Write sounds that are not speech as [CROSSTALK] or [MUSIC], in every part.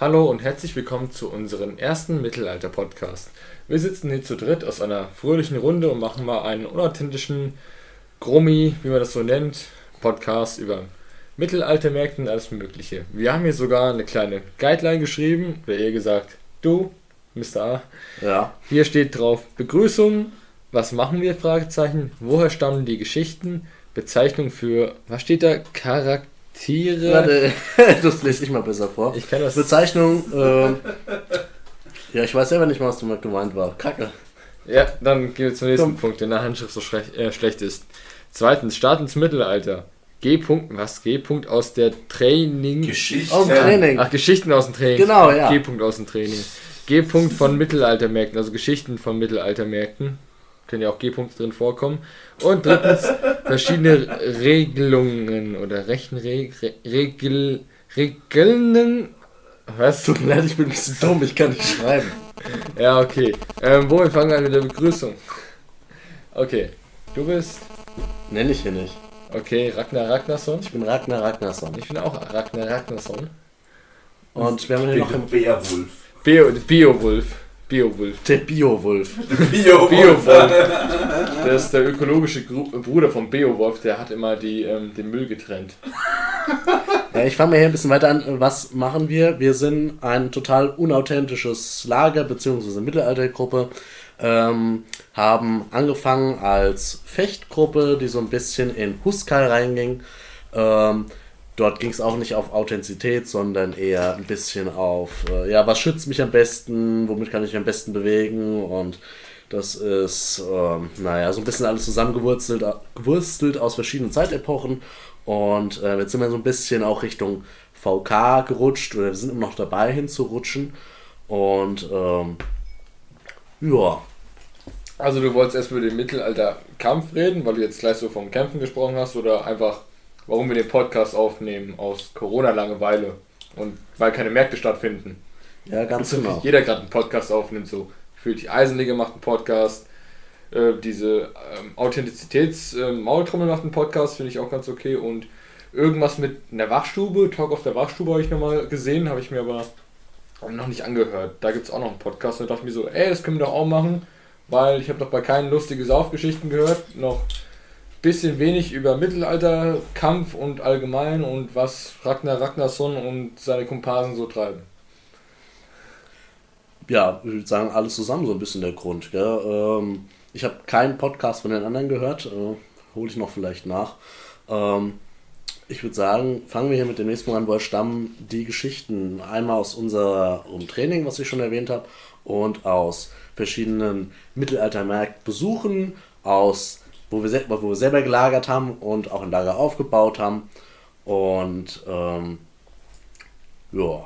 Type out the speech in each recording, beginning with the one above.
Hallo und herzlich willkommen zu unserem ersten Mittelalter-Podcast. Wir sitzen hier zu dritt aus einer fröhlichen Runde und machen mal einen unauthentischen Grummi, wie man das so nennt, Podcast über Mittelaltermärkte und alles Mögliche. Wir haben hier sogar eine kleine Guideline geschrieben, oder eher gesagt, du, Mr. A. Ja. Hier steht drauf Begrüßung, was machen wir? Fragezeichen. Woher stammen die Geschichten? Bezeichnung für, was steht da? Charaktere. Warte, [LAUGHS] das lese ich mal besser vor. Ich kann das. Bezeichnung, ähm, ja, ich weiß selber nicht mal, was du mal gemeint war. Kacke. Ja, dann gehen wir zum nächsten Komm. Punkt, der in der Handschrift so schlecht, äh, schlecht ist. Zweitens, Start ins Mittelalter. G. -Punkt, was? G. -Punkt aus der Training. Geschichte. Aus dem Training. Ach, Geschichten aus dem Training. Genau, ja. G. -Punkt aus dem Training. G. -Punkt von Mittelaltermärkten, also Geschichten von Mittelaltermärkten. Können ja auch G-Punkte drin vorkommen. Und drittens, [LAUGHS] verschiedene Regelungen oder Rechenregel. Regel, Regeln. Was? Tut mir leid, ich bin ein bisschen dumm, ich kann nicht schreiben. Ja, okay. Ähm, wo wir fangen an mit der Begrüßung. Okay, du bist. Nenn ich hier nicht. Okay, Ragnar Ragnarsson. Ich bin Ragnar Ragnarsson. Ich bin auch Ragnar Ragnarsson. Und wir haben hier noch einen, Beowulf. Beowulf. Beowulf. der Bio-Wolf. Beowulf. [LAUGHS] Beowulf. Der [LAUGHS] ist der ökologische Gru Bruder von Beowulf, der hat immer die, ähm, den Müll getrennt. Ja, ich fange mal hier ein bisschen weiter an. Was machen wir? Wir sind ein total unauthentisches Lager bzw. Mittelaltergruppe. Ähm, haben angefangen als Fechtgruppe, die so ein bisschen in Huskal reinging. Ähm, dort ging es auch nicht auf Authentizität, sondern eher ein bisschen auf, äh, ja, was schützt mich am besten, womit kann ich mich am besten bewegen und das ist, ähm, naja, so ein bisschen alles zusammengewurzelt gewurstelt aus verschiedenen Zeitepochen. Und äh, jetzt sind wir so ein bisschen auch Richtung VK gerutscht, oder wir sind immer noch dabei hinzurutschen. Und ähm, ja, Also du wolltest erst über den Mittelalter-Kampf reden, weil du jetzt gleich so vom Kämpfen gesprochen hast, oder einfach, warum wir den Podcast aufnehmen aus Corona-Langeweile und weil keine Märkte stattfinden. ja, ganz wie genau. jeder gerade einen Podcast aufnimmt, so fühlt die Eisenliga macht einen Podcast, äh, diese ähm, Authentizitäts-Maultrommel macht einen Podcast, finde ich auch ganz okay und irgendwas mit einer Wachstube, Talk auf der Wachstube habe ich nochmal gesehen, habe ich mir aber noch nicht angehört. Da gibt es auch noch einen Podcast und da dachte ich mir so, ey, das können wir doch auch machen, weil ich habe doch bei keinen lustige Saufgeschichten gehört, noch bisschen wenig über Mittelalter, Kampf und allgemein und was Ragnar Ragnarsson und seine Komparsen so treiben. Ja, ich würde sagen, alles zusammen so ein bisschen der Grund. Ähm, ich habe keinen Podcast von den anderen gehört, äh, hole ich noch vielleicht nach. Ähm, ich würde sagen, fangen wir hier mit dem nächsten Punkt an, woher stammen die Geschichten. Einmal aus unserem Training, was ich schon erwähnt habe, und aus verschiedenen Mittelaltermärkten-Besuchen, aus wo wir, wo wir selber gelagert haben und auch ein Lager aufgebaut haben. Und ähm, ja,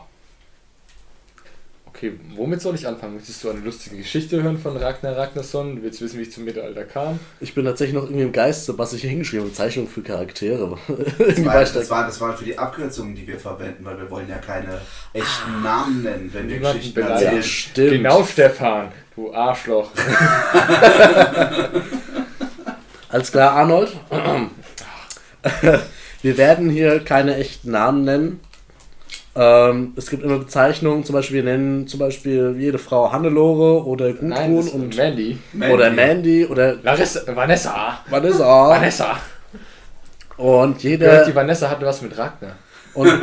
Okay, womit soll ich anfangen? Möchtest du eine lustige Geschichte hören von Ragnar Ragnarsson? Willst du wissen, wie ich zum Mittelalter kam? Ich bin tatsächlich noch irgendwie im Geiste, was ich hier hingeschrieben habe, Zeichnung für Charaktere. [LAUGHS] Das war, das, da- war, das war für die Abkürzungen, die wir verwenden, weil wir wollen ja keine echten Namen nennen, wenn wir Niemanden Geschichten beleidigen. ja, erzählen. stimmt. Genau, Stefan, du Arschloch. [LAUGHS] [LAUGHS] Alles klar, Arnold. [CLEARS THROAT] wir werden hier keine echten Namen nennen. Ähm, es gibt immer Bezeichnungen, zum Beispiel, wir nennen zum Beispiel jede Frau Hannelore oder Gudrun und, Mandy. oder Mandy oder Larissa, Vanessa. Vanessa. Vanessa. Und Gehört, jede. die Vanessa hatte was mit Ragnar. Und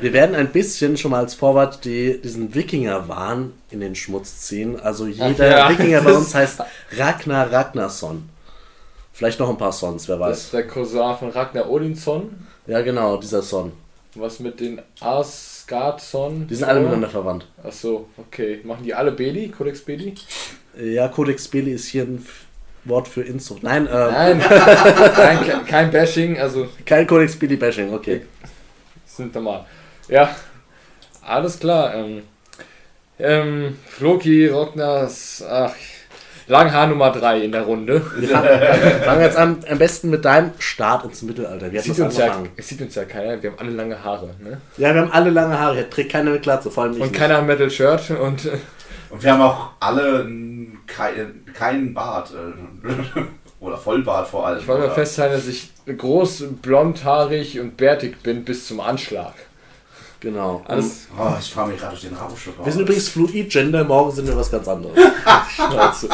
wir werden ein bisschen schon mal als Vorwort die, diesen Wikinger-Wahn in den Schmutz ziehen. Also jeder ja, Wikinger bei [LAUGHS] uns heißt Ragnar Ragnarsson. Vielleicht noch ein paar Sons, wer Das weiß. ist der Cousin von Ragnar Odinsson. Ja, genau, dieser Son. Was mit den Asgardson? Die sind alle miteinander verwandt. Achso, okay. Machen die alle Beli? Codex Beli? Ja, Codex Belli ist hier ein Wort für Inzucht. Nein, äh, Nein, [LAUGHS] kein, kein Bashing, also kein Codex Belli Bashing, okay. sind normal. Ja, alles klar. Ähm, ähm, Floki, Rognars, ach, Langhaar Nummer 3 in der Runde. Wir fangen, fangen jetzt an, am besten mit deinem Start ins Mittelalter. Wie Es sieht, uns ja, es sieht uns ja keiner, wir haben alle lange Haare. Ne? Ja, wir haben alle lange Haare, hier trägt keiner mit Glatze, vor allem ich Und nicht. keiner ein Metal Shirt und Und wir haben auch alle n- kein, keinen Bart. Äh, [LAUGHS] oder Vollbart vor allem. ich wollte mal festhalten, dass ich groß, blondhaarig und bärtig bin bis zum Anschlag. Genau. Alles Oh, ich fahre mich gerade durch den Rabuschub Wir sind übrigens Fluid Gender, morgen sind wir was ganz anderes. [LAUGHS] Schnauze.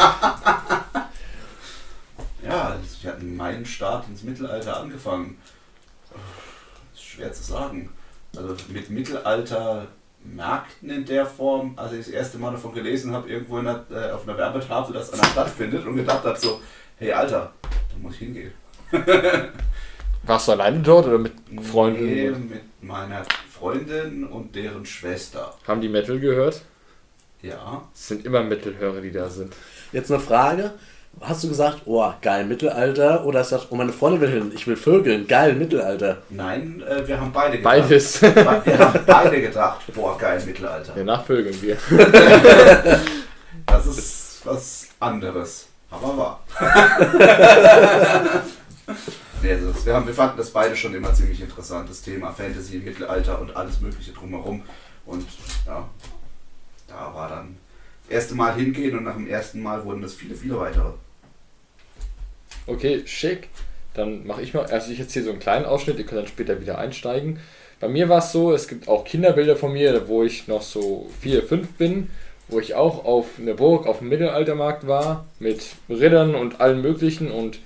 Ja, also ich hatte meinen Start ins Mittelalter angefangen. Ist schwer zu sagen. Also mit Mittelalter-Märkten in der Form, als ich das erste Mal davon gelesen habe, irgendwo in der, äh, auf einer Werbetafel, dass einer stattfindet und gedacht habe so, hey Alter, da muss ich hingehen. [LAUGHS] Warst du alleine dort oder mit Freunden? Nee, mit meiner Freundin und deren Schwester. Haben die Metal gehört? Ja. Es sind immer Metal-Hörer, die da sind. Jetzt eine Frage. Hast du gesagt, oh, geil Mittelalter? Oder hast du gesagt, oh, meine Freundin will hin, ich will vögeln, geil Mittelalter? Nein, äh, wir haben beide gedacht. Beides. [LAUGHS] Wir haben beide gedacht, boah, geil, Mittelalter. Danach vögeln wir. [LAUGHS] Das ist was anderes. Aber wahr. [LAUGHS] das- wir, haben, wir fanden das beide schon immer ziemlich interessant, das Thema Fantasy, Mittelalter und alles Mögliche drumherum. Und ja, da war dann das erste Mal hingehen und nach dem ersten Mal wurden das viele, viele weitere. Okay, schick. Dann mache ich mal, also ich erzähle so einen kleinen Ausschnitt, ihr könnt dann später wieder einsteigen. Bei mir war es so, es gibt auch Kinderbilder von mir, wo ich noch so 4, 5 bin, wo ich auch auf einer Burg auf dem Mittelaltermarkt war, mit Rittern und allem möglichen und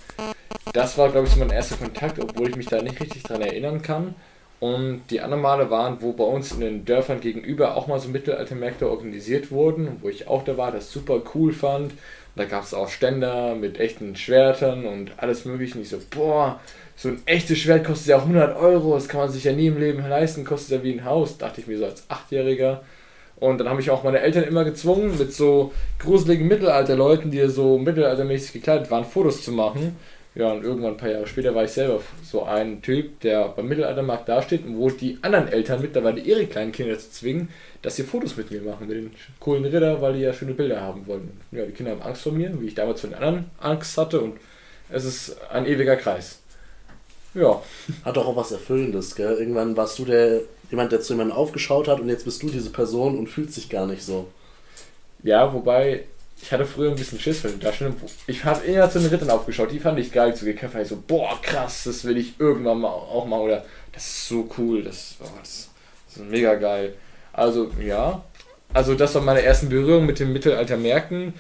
das war, glaube ich, so mein erster Kontakt, obwohl ich mich da nicht richtig dran erinnern kann. Und die anderen Male waren, wo bei uns in den Dörfern gegenüber auch mal so Mittelaltermärkte organisiert wurden, wo ich auch da war, das super cool fand. Da gab es auch Ständer mit echten Schwertern und alles mögliche. Und ich so, boah, so ein echtes Schwert kostet ja auch 100 Euro, das kann man sich ja nie im Leben leisten, kostet ja wie ein Haus, dachte ich mir so als Achtjähriger. Und dann habe ich auch meine Eltern immer gezwungen, mit so gruseligen Mittelalterleuten, die so mittelaltermäßig gekleidet waren, Fotos zu machen. Ja, und irgendwann ein paar Jahre später war ich selber so ein Typ, der beim Mittelaltermarkt dasteht und wo die anderen Eltern mittlerweile ihre kleinen Kinder zu zwingen, dass sie Fotos mit mir machen, mit den coolen Ritter, weil die ja schöne Bilder haben wollen. Ja, die Kinder haben Angst vor mir, wie ich damals von den anderen Angst hatte und es ist ein ewiger Kreis. Ja, Hat doch auch was Erfüllendes, gell? Irgendwann warst du der jemand, der zu jemandem aufgeschaut hat und jetzt bist du diese Person und fühlst dich gar nicht so. Ja, wobei, ich hatte früher ein bisschen Schiss, wenn da schon. Ich habe eher zu den Rittern aufgeschaut, die fand ich geil zu gekämpft. Ich so, boah, krass, das will ich irgendwann mal auch mal. Oder das ist so cool, das, boah, das, das ist mega geil. Also, ja. Also, das war meine ersten Berührungen mit den Mittelaltermärkten.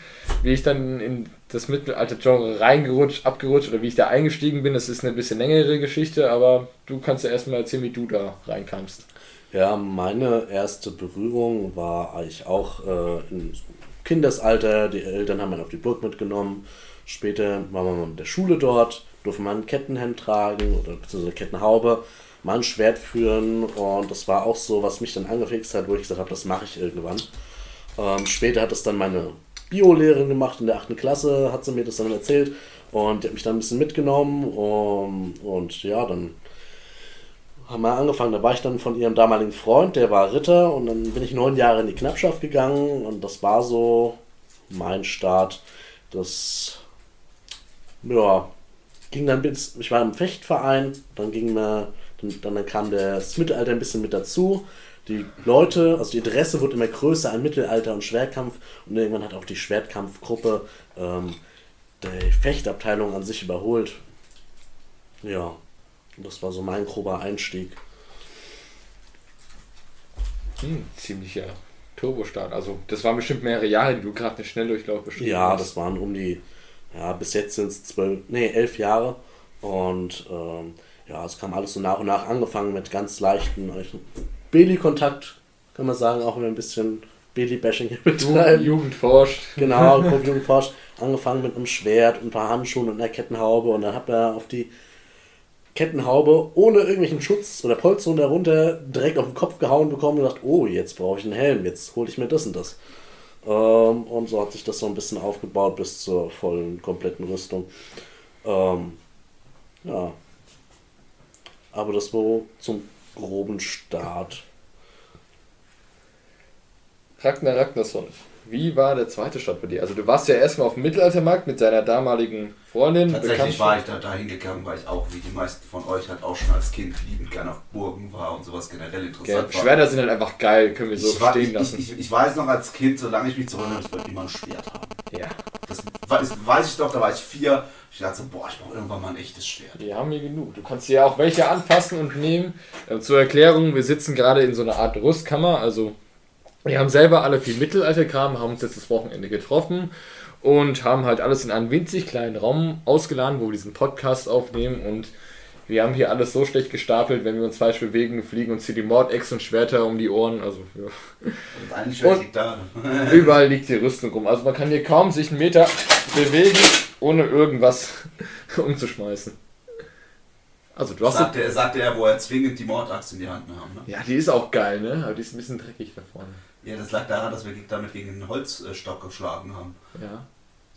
Wie ich dann in das Mittelalter-Genre reingerutscht, abgerutscht oder wie ich da eingestiegen bin, das ist eine bisschen längere Geschichte, aber du kannst ja erstmal erzählen, wie du da reinkamst. Ja, meine erste Berührung war eigentlich auch äh, im Kindesalter. Die Eltern haben einen auf die Burg mitgenommen. Später waren wir mal mit der Schule dort, durften mal ein Kettenhemd tragen oder beziehungsweise Kettenhaube, mal ein Schwert führen und das war auch so, was mich dann angefixt hat, wo ich gesagt habe, das mache ich irgendwann. Ähm, später hat es dann meine Biolehrerin gemacht in der 8. Klasse, hat sie mir das dann erzählt und die hat mich dann ein bisschen mitgenommen um, und ja, dann haben wir angefangen. Da war ich dann von ihrem damaligen Freund, der war Ritter, und dann bin ich neun Jahre in die Knappschaft gegangen und das war so mein Start. Das, ja, ging dann bis, ich war im Fechtverein, dann ging mir, dann, dann kam das Mittelalter ein bisschen mit dazu. Die Leute, also die Interesse wurde immer größer an Mittelalter und Schwertkampf und irgendwann hat auch die Schwertkampfgruppe ähm, die Fechtabteilung an sich überholt. Ja, das war so mein grober Einstieg. Hm, ziemlicher Turbostart. Also, das waren bestimmt mehrere Jahre, die du gerade einen Schnelldurchlauf beschrieben Ja, hast. das waren um die, ja, bis jetzt sind es zwölf, nee, elf Jahre. Und ähm, ja, es kam alles so nach und nach angefangen mit ganz leichten Bailey-Kontakt, kann man sagen, auch wenn wir ein bisschen Bailey-Bashing betreiben. Jugend forscht. Genau, [LAUGHS] Gruppe Jugendforsch, angefangen mit einem Schwert, ein paar Handschuhen und einer Kettenhaube und dann hat er auf die Kettenhaube ohne irgendwelchen Schutz oder Polsterung darunter direkt auf den Kopf gehauen bekommen und gedacht, oh, jetzt brauche ich einen Helm, jetzt hole ich mir das und das. Ähm, und so hat sich das so ein bisschen aufgebaut bis zur vollen, kompletten Rüstung. Ähm, ja. Aber das war zum groben Start. Ragnar Ragnarsson. Wie war der zweite Start bei dir? Also du warst ja erstmal auf dem Mittelaltermarkt mit deiner damaligen Freundin. Tatsächlich war ich da dahin gegangen, weil ich auch, wie die meisten von euch, halt auch schon als Kind liebend gerne auf Burgen war und sowas generell interessant Gell, war. Schwerter sind halt einfach geil, können wir so ich, stehen lassen. ich, ich, ich weiß noch als Kind, solange ich mich zurückerinnere, ich wollte immer ein Schwert haben. ja. Das weiß, weiß ich doch, da war ich vier. Ich dachte so, boah, ich brauche irgendwann mal ein echtes Schwert. Die haben hier genug. Du kannst ja auch welche anfassen und nehmen. Äh, zur Erklärung, wir sitzen gerade in so einer Art Rüstkammer. Also wir haben selber alle viel Mittelalterkram, haben uns jetzt das Wochenende getroffen und haben halt alles in einem winzig kleinen Raum ausgeladen, wo wir diesen Podcast aufnehmen und wir haben hier alles so schlecht gestapelt, wenn wir uns falsch bewegen, fliegen uns hier die Mordex und Schwerter um die Ohren. Also ja. Und ein Schwert liegt da. überall liegt die Rüstung rum. Also man kann hier kaum sich einen Meter bewegen, ohne irgendwas [LAUGHS] umzuschmeißen. Also du hast Sagte, er- sagte er, wo er zwingend die Mordaxt in die Hand nahm. Ne? ja, die ist auch geil, ne? Aber die ist ein bisschen dreckig da vorne. Ja, das lag daran, dass wir damit gegen einen Holzstock geschlagen haben. Ja.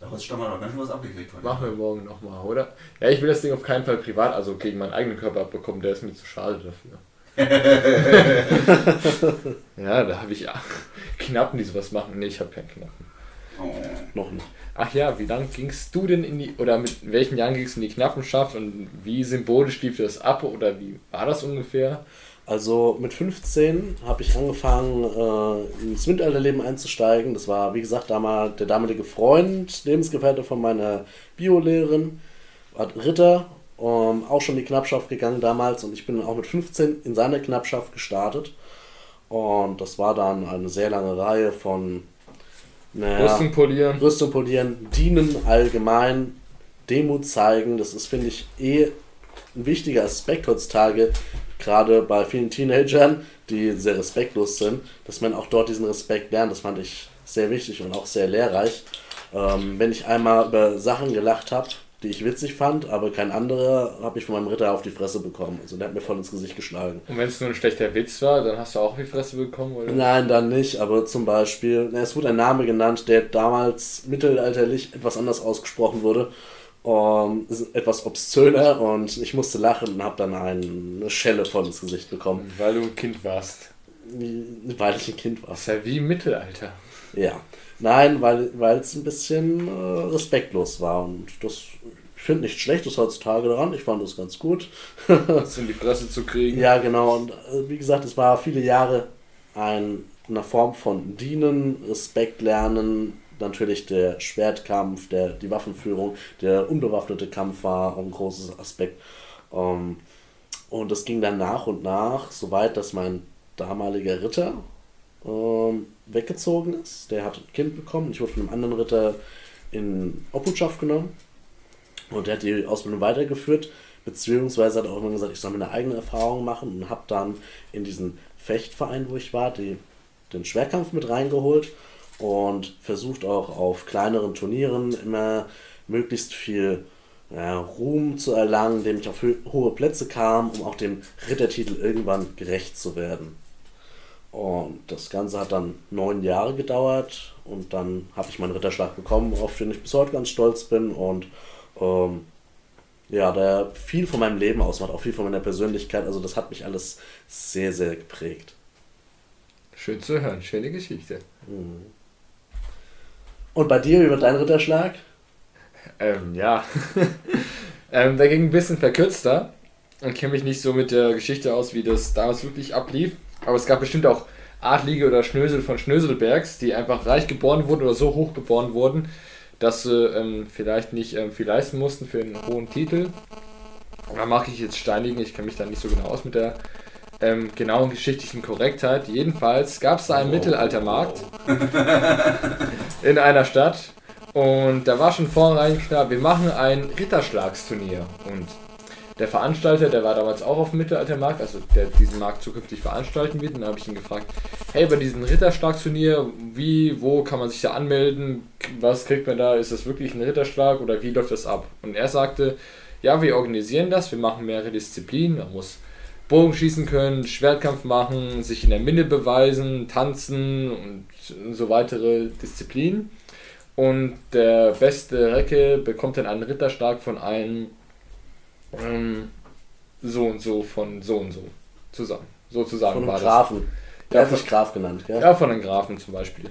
Der Holzstock hat noch ganz schön was abgekriegt. von ihm. Machen wir morgen nochmal, oder? Ja, ich will das Ding auf keinen Fall privat, also gegen meinen eigenen Körper abbekommen, der ist mir zu schade dafür. [LAUGHS] ja, da habe ich ja [LAUGHS] Knappen, die sowas machen. Nee, ich habe keinen Knappen. Oh. Noch nicht. Ach ja, wie lang gingst du denn in die, oder mit welchen Jahren gingst du in die Knappenschaft und wie symbolisch lief das ab oder wie war das ungefähr? Also mit 15 habe ich angefangen, äh, ins Mittelalterleben einzusteigen. Das war, wie gesagt, damals der damalige Freund, Lebensgefährte von meiner Biolehrerin, Ritter, ähm, auch schon in die Knappschaft gegangen damals und ich bin auch mit 15 in seine Knappschaft gestartet. Und das war dann eine sehr lange Reihe von naja, Rüstung polieren. Rüstung polieren, dienen allgemein, Demut zeigen. Das ist, finde ich, eh ein wichtiger Aspekt heutzutage, gerade bei vielen Teenagern, die sehr respektlos sind, dass man auch dort diesen Respekt lernt. Das fand ich sehr wichtig und auch sehr lehrreich. Ähm, wenn ich einmal über Sachen gelacht habe, die ich witzig fand, aber kein anderer, habe ich von meinem Ritter auf die Fresse bekommen. Also der hat mir voll ins Gesicht geschlagen. Und wenn es nur ein schlechter Witz war, dann hast du auch die Fresse bekommen, oder? Nein, dann nicht, aber zum Beispiel, es wurde ein Name genannt, der damals mittelalterlich etwas anders ausgesprochen wurde. Um, ist etwas obszöner und ich musste lachen und habe dann eine Schelle voll ins Gesicht bekommen, Weil du ein Kind warst. weil ich ein Kind war. Das ist ja wie im Mittelalter. Ja. Nein, weil weil es ein bisschen äh, respektlos war und das, ich finde nichts Schlechtes heutzutage daran, ich fand das ganz gut. Das in die Fresse zu kriegen. Ja, genau. Und äh, wie gesagt, es war viele Jahre ein, eine Form von Dienen, Respekt lernen. Natürlich der Schwertkampf, der, die Waffenführung, der unbewaffnete Kampf war ein großes Aspekt. Ähm, und es ging dann nach und nach so weit, dass mein damaliger Ritter ähm, weggezogen ist. Der hat ein Kind bekommen. Ich wurde von einem anderen Ritter in Obhutschaft genommen. Und der hat die Ausbildung weitergeführt, beziehungsweise hat auch immer gesagt, ich soll mir eine eigene Erfahrung machen und habe dann in diesen Fechtverein, wo ich war, die, den Schwerkampf mit reingeholt und versucht auch auf kleineren Turnieren immer möglichst viel ja, Ruhm zu erlangen, indem ich auf hohe Plätze kam, um auch dem Rittertitel irgendwann gerecht zu werden. Und das Ganze hat dann neun Jahre gedauert und dann habe ich meinen Ritterschlag bekommen, auf den ich bis heute ganz stolz bin und ähm, ja, der viel von meinem Leben ausmacht, auch viel von meiner Persönlichkeit. Also das hat mich alles sehr, sehr geprägt. Schön zu hören, schöne Geschichte. Und bei dir über deinen Ritterschlag? Ähm, ja. [LAUGHS] ähm, der ging ein bisschen verkürzter und kenne mich nicht so mit der Geschichte aus, wie das damals wirklich ablief. Aber es gab bestimmt auch Adlige oder Schnösel von Schnöselbergs, die einfach reich geboren wurden oder so hoch geboren wurden, dass sie ähm, vielleicht nicht ähm, viel leisten mussten für einen hohen Titel. Da mache ich jetzt steinigen, ich kenne mich da nicht so genau aus mit der ähm, genauen geschichtlichen Korrektheit. Jedenfalls gab es da einen Mittelaltermarkt [LAUGHS] in einer Stadt und da war schon vornherein klar, wir machen ein Ritterschlagsturnier. Und der Veranstalter, der war damals auch auf dem Mittelaltermarkt, also der diesen Markt zukünftig veranstalten wird. Und da habe ich ihn gefragt, hey, bei diesem Ritterschlagsturnier, wie, wo kann man sich da anmelden? Was kriegt man da? Ist das wirklich ein Ritterschlag oder wie läuft das ab? Und er sagte, ja, wir organisieren das, wir machen mehrere Disziplinen. Man muss Bogen schießen können, Schwertkampf machen, sich in der Minne beweisen, tanzen und so weitere Disziplinen. Und der beste Recke bekommt dann einen Ritterschlag von einem ähm, so und so von so und so zusammen. Sozusagen Von war das. Grafen. Der Ja, hat sich Graf genannt, gell? Ja, von einem Grafen zum Beispiel.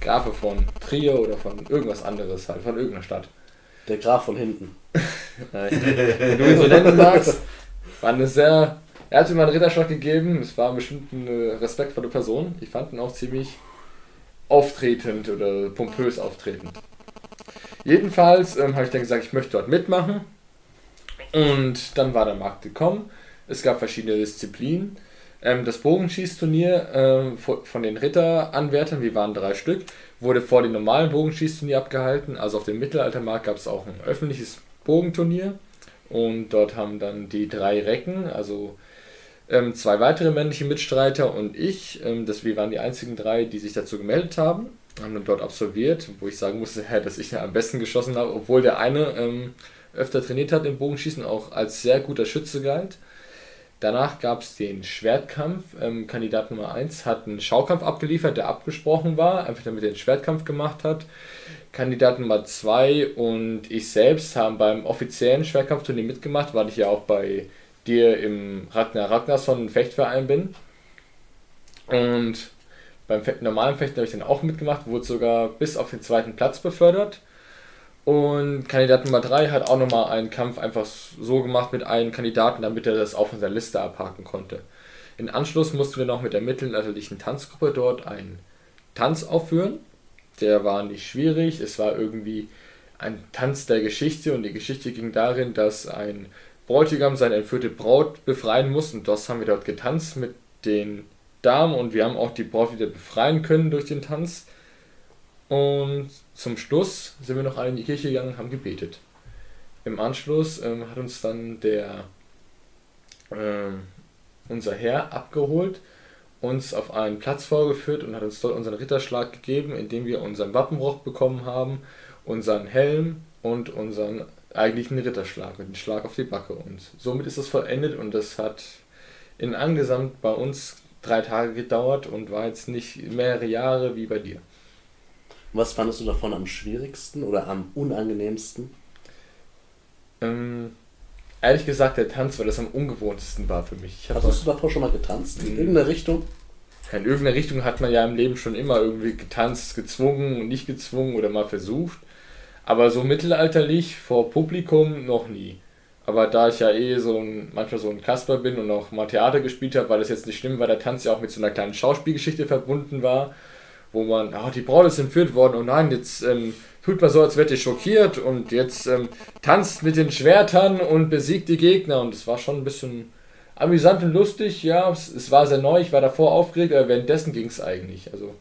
Grafe von Trier oder von irgendwas anderes, halt von irgendeiner Stadt. Der Graf von hinten. [LAUGHS] Wenn du ihn so nennen magst, war eine sehr. Er hat mir mal einen Ritterschlag gegeben. Es war bestimmt eine respektvolle Person. Ich fand ihn auch ziemlich auftretend oder pompös auftretend. Jedenfalls ähm, habe ich dann gesagt, ich möchte dort mitmachen. Und dann war der Markt gekommen. Es gab verschiedene Disziplinen. Ähm, das Bogenschießturnier ähm, von den Ritteranwärtern, wir waren drei Stück, wurde vor dem normalen Bogenschießturnier abgehalten. Also auf dem Mittelaltermarkt gab es auch ein öffentliches Bogenturnier. Und dort haben dann die drei Recken, also ähm, zwei weitere männliche Mitstreiter und ich, ähm, das, wir waren die einzigen drei, die sich dazu gemeldet haben, haben dann dort absolviert, wo ich sagen musste, dass ich ja am besten geschossen habe, obwohl der eine ähm, öfter trainiert hat im Bogenschießen, auch als sehr guter Schütze galt. Danach gab es den Schwertkampf. Ähm, Kandidat Nummer 1 hat einen Schaukampf abgeliefert, der abgesprochen war, einfach damit er den Schwertkampf gemacht hat. Kandidat Nummer 2 und ich selbst haben beim offiziellen Schwertkampfturnier mitgemacht, weil ich ja auch bei dir im Ragnar Ragnarsson Fechtverein bin. Und beim normalen Fechten habe ich dann auch mitgemacht, wurde sogar bis auf den zweiten Platz befördert. Und Kandidat Nummer 3 hat auch nochmal einen Kampf einfach so gemacht mit einem Kandidaten, damit er das auch von seiner Liste abhaken konnte. In Anschluss mussten wir noch mit der mittelalterlichen Tanzgruppe dort einen Tanz aufführen. Der war nicht schwierig, es war irgendwie ein Tanz der Geschichte und die Geschichte ging darin, dass ein Bräutigam seine entführte Braut befreien muss und das haben wir dort getanzt mit den Damen und wir haben auch die Braut wieder befreien können durch den Tanz. Und zum Schluss sind wir noch alle in die Kirche gegangen und haben gebetet. Im Anschluss ähm, hat uns dann der äh, unser Herr abgeholt, uns auf einen Platz vorgeführt und hat uns dort unseren Ritterschlag gegeben, indem wir unseren Wappenrock bekommen haben, unseren Helm und unseren eigentlichen Ritterschlag mit dem Schlag auf die Backe. Und somit ist es vollendet und das hat in angesamt bei uns drei Tage gedauert und war jetzt nicht mehrere Jahre wie bei dir. Was fandest du davon am schwierigsten oder am unangenehmsten? Ähm, ehrlich gesagt, der Tanz, weil das am ungewohntesten war für mich. Hast du davor schon mal getanzt? In irgendeiner Richtung? in irgendeiner Richtung hat man ja im Leben schon immer irgendwie getanzt, gezwungen und nicht gezwungen oder mal versucht. Aber so mittelalterlich vor Publikum noch nie. Aber da ich ja eh so ein, manchmal so ein Kasper bin und auch mal Theater gespielt habe, war das jetzt nicht schlimm, weil der Tanz ja auch mit so einer kleinen Schauspielgeschichte verbunden war wo man, ah, die Braut ist entführt worden, oh nein, jetzt ähm, tut man so, als wäre ihr schockiert und jetzt ähm, tanzt mit den Schwertern und besiegt die Gegner und es war schon ein bisschen amüsant und lustig, ja, es, es war sehr neu, ich war davor aufgeregt, aber währenddessen ging es eigentlich, also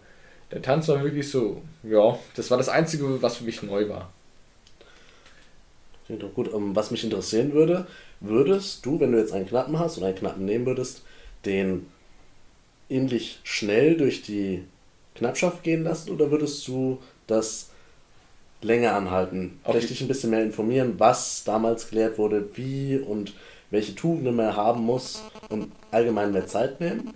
der Tanz war wirklich so, ja, das war das Einzige, was für mich neu war. Klingt doch gut. Um, was mich interessieren würde, würdest du, wenn du jetzt einen Knappen hast und einen Knappen nehmen würdest, den ähnlich schnell durch die Knappschaft gehen lassen oder würdest du das länger anhalten? Vielleicht dich ein bisschen mehr informieren, was damals gelehrt wurde, wie und welche Tugenden man haben muss und allgemein mehr Zeit nehmen?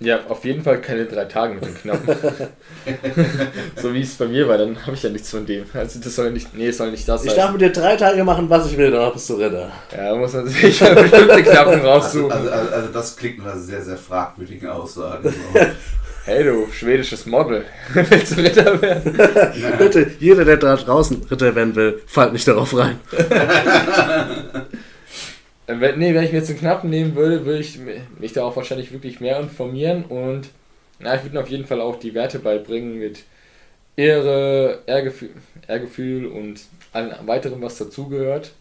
Ja, auf jeden Fall keine drei Tage mit dem Knappen. [LAUGHS] so wie es bei mir war, dann habe ich ja nichts von dem. Also das soll nicht, nee, soll nicht das sein. Ich darf mit dir drei Tage machen, was ich will, dann bist du Ritter. Ja, muss man sich [LAUGHS] bestimmte Knappen raussuchen. Also, also, also, das klingt nach sehr, sehr fragwürdigen Aussage. Hey du, schwedisches Model. [LAUGHS] Willst du Ritter werden? Bitte, jeder, der da draußen Ritter werden will, fallt nicht darauf rein. Äh, wenn, nee, wenn ich mir jetzt einen Knappen nehmen würde, würde ich mich da auch wahrscheinlich wirklich mehr informieren und na, ich würde auf jeden Fall auch die Werte beibringen mit Ehre, Ehrgefühl, Ehrgefühl und allem weiteren, was dazugehört.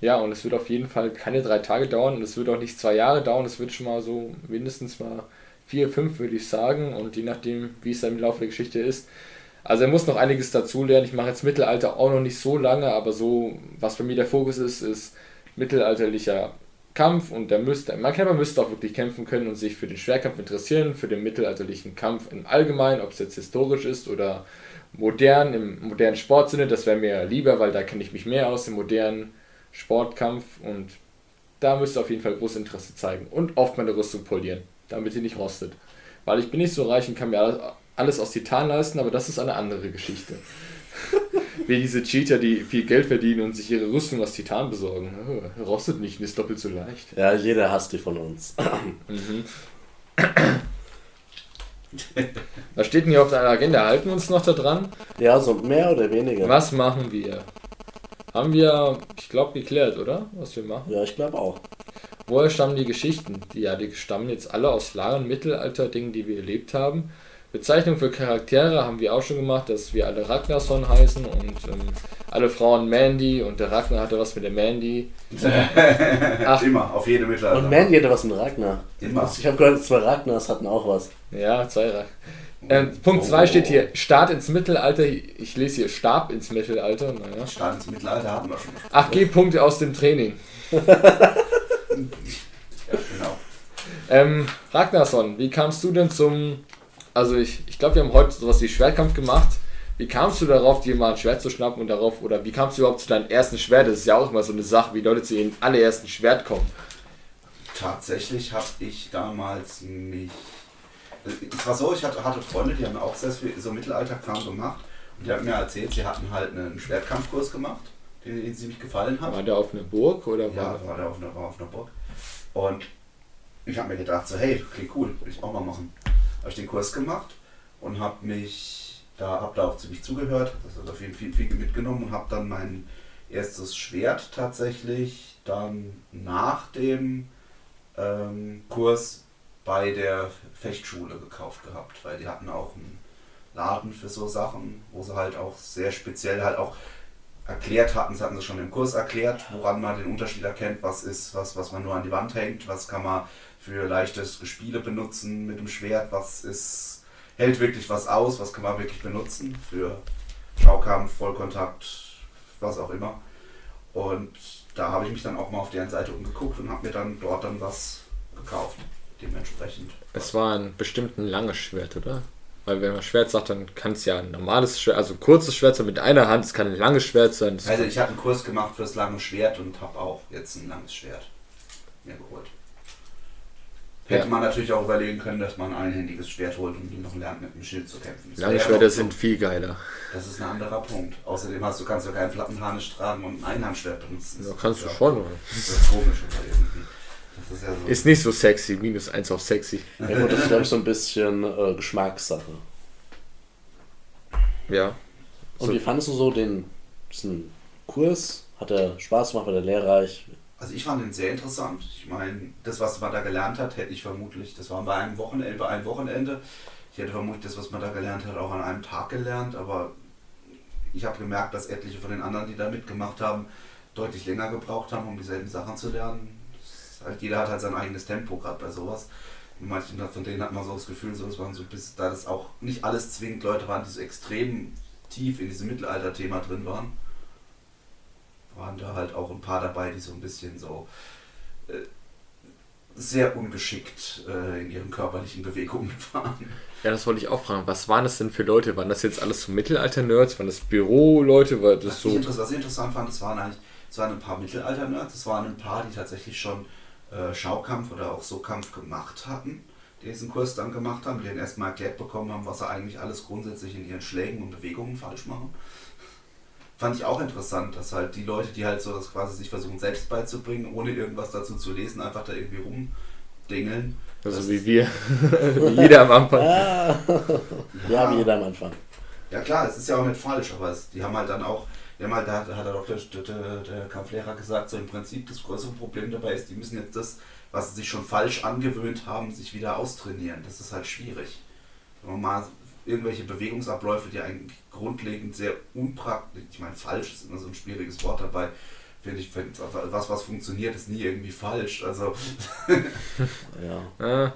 Ja, und es wird auf jeden Fall keine drei Tage dauern und es wird auch nicht zwei Jahre dauern, es wird schon mal so mindestens mal vier, fünf würde ich sagen und je nachdem, wie es dann im Laufe der Geschichte ist. Also er muss noch einiges dazu lernen. Ich mache jetzt Mittelalter auch noch nicht so lange, aber so, was bei mir der Fokus ist, ist mittelalterlicher Kampf und der müsste, Knapper müsste auch wirklich kämpfen können und sich für den Schwerkampf interessieren, für den mittelalterlichen Kampf im Allgemeinen, ob es jetzt historisch ist oder modern, im modernen Sportsinne, das wäre mir lieber, weil da kenne ich mich mehr aus, im modernen Sportkampf und da müsste auf jeden Fall großes Interesse zeigen und oft meine Rüstung polieren damit sie nicht rostet. Weil ich bin nicht so reich und kann mir alles aus Titan leisten, aber das ist eine andere Geschichte. [LAUGHS] Wie diese Cheater, die viel Geld verdienen und sich ihre Rüstung aus Titan besorgen. Oh, rostet nicht ist doppelt so leicht. Ja, jeder hasst die von uns. mhm. Was steht denn hier auf der Agenda? Halten wir uns noch da dran? Ja, so mehr oder weniger. Was machen wir? Haben wir, ich glaube, geklärt, oder? Was wir machen? Ja, ich glaube auch. Woher stammen die Geschichten? Die, ja, die stammen jetzt alle aus langen Mittelalter-Dingen, die wir erlebt haben. Bezeichnung für Charaktere haben wir auch schon gemacht, dass wir alle Ragnarsson heißen und ähm, alle Frauen Mandy und der Ragnar hatte was mit der Mandy. [LAUGHS] Ach. Immer, auf jede Mittelalter. Und Mandy hatte was mit Ragnar. Immer. Ich habe gehört, zwei Ragnars hatten auch was. Ja, zwei Ragnar. Ähm, Punkt 2 Oh. steht hier, Start ins Mittelalter. Ich lese hier Stab ins Mittelalter. Naja. Start ins Mittelalter hatten wir schon. 8 G-Punkte aus dem Training. [LAUGHS] Ja, genau. Ähm, Ragnarsson, wie kamst du denn zum. Also, ich, ich glaube, wir haben heute sowas wie Schwertkampf gemacht. Wie kamst du darauf, dir mal ein Schwert zu schnappen und darauf, oder wie kamst du überhaupt zu deinem ersten Schwert? Das ist ja auch immer so eine Sache, wie Leute zu ihrem allerersten Schwert kommen. Tatsächlich habe ich damals mich. Es war so, ich hatte, hatte Freunde, die haben auch sehr viel so Mittelalterkram gemacht. Und die haben mir erzählt, sie hatten halt einen Schwertkampfkurs gemacht, den, den ziemlich gefallen hat. War der auf einer Burg oder Ja, war war der auf einer, war auf einer Burg. Und ich habe mir gedacht, so hey, klingt cool, will ich auch mal machen. Habe ich den Kurs gemacht und habe mich da, habe da auch ziemlich zugehört, jeden Fall viel, viel mitgenommen und habe dann mein erstes Schwert tatsächlich dann nach dem ähm, Kurs bei der Fechtschule gekauft gehabt, weil die hatten auch einen Laden für so Sachen, wo sie halt auch sehr speziell halt auch erklärt hatten, das hatten sie schon im Kurs erklärt, woran man den Unterschied erkennt, was ist, was, was man nur an die Wand hängt, was kann man für leichtes Gespiele benutzen mit dem Schwert, was ist, hält wirklich was aus, was kann man wirklich benutzen für Schaukampf, Vollkontakt, was auch immer. Und da habe ich mich dann auch mal auf deren Seite umgeguckt und habe mir dann dort dann was gekauft, dementsprechend. Es war ein bestimmt ein langes Schwert, oder? Weil wenn man Schwert sagt, dann kann es ja ein normales Schwert, also ein kurzes Schwert sein mit einer Hand, es kann ein langes Schwert sein. Also ich habe einen Kurs gemacht fürs lange Schwert und habe auch jetzt ein langes Schwert mir geholt. Hätte Ja. man natürlich auch überlegen können, dass man ein einhändiges Schwert holt und noch lernt mit dem Schild zu kämpfen. Das lange Schwerter sind viel geiler. Das ist ein anderer Punkt. Außerdem hast du, kannst du keinen Plattenharnisch tragen und ein Einhandschwert benutzen. Ja, kannst du ja- schon. oder? Das ist komisch irgendwie. Ist ja so. Ist nicht so sexy, minus eins auf sexy. Ja, gut, das ist, glaube ich, so ein bisschen äh, Geschmackssache. Ja. Und So. wie fandest du so den diesen Kurs? Hat er Spaß gemacht? War der lehrreich? Also ich fand ihn sehr interessant. Ich meine, das, was man da gelernt hat, hätte ich vermutlich, das war bei einem Wochenende, bei einem Wochenende. Ich hätte vermutlich das, was man da gelernt hat, auch an einem Tag gelernt, aber ich habe gemerkt, dass etliche von den anderen, die da mitgemacht haben, deutlich länger gebraucht haben, um dieselben Sachen zu lernen. Das ist Halt, jeder hat halt sein eigenes Tempo gerade bei sowas. Und manchen von denen hat man so das Gefühl, so, es waren so bis, da das auch nicht alles zwingend Leute waren, die so extrem tief in diesem Mittelalter-Thema drin waren waren da halt auch ein paar dabei, die so ein bisschen so äh, sehr ungeschickt äh, in ihren körperlichen Bewegungen [LAUGHS] waren. Ja, das wollte ich auch fragen. Was waren das denn für Leute? Waren das jetzt alles so Mittelalter-Nerds? Waren das Büroleute? War das Was, so. ich, was ich interessant fand, es waren eigentlich es waren ein paar Mittelalter-Nerds, es waren ein paar, die tatsächlich schon äh, Schaukampf oder auch so Kampf gemacht hatten, die diesen Kurs dann gemacht haben, die dann erstmal erklärt bekommen haben, was sie eigentlich alles grundsätzlich in ihren Schlägen und Bewegungen falsch machen. Fand ich auch interessant, dass halt die Leute, die halt so das quasi sich versuchen selbst beizubringen, ohne irgendwas dazu zu lesen, einfach da irgendwie rumdingeln. Also wie wir. wie [LAUGHS] jeder am Anfang. Ah, ja, wie jeder am Anfang. Ja klar, es ist ja auch nicht falsch, aber es, die haben halt dann auch, haben halt, da hat, doch der, der, der Kampflehrer gesagt, so im Prinzip das größere Problem dabei ist, die müssen jetzt das, was sie sich schon falsch angewöhnt haben, sich wieder austrainieren. Das ist halt schwierig. Wenn man mal irgendwelche Bewegungsabläufe, die eigentlich grundlegend sehr unpraktisch, ich meine falsch ist immer so ein schwieriges Wort dabei, finde ich, find, was was funktioniert, ist nie irgendwie falsch. Also [LAUGHS] Ja.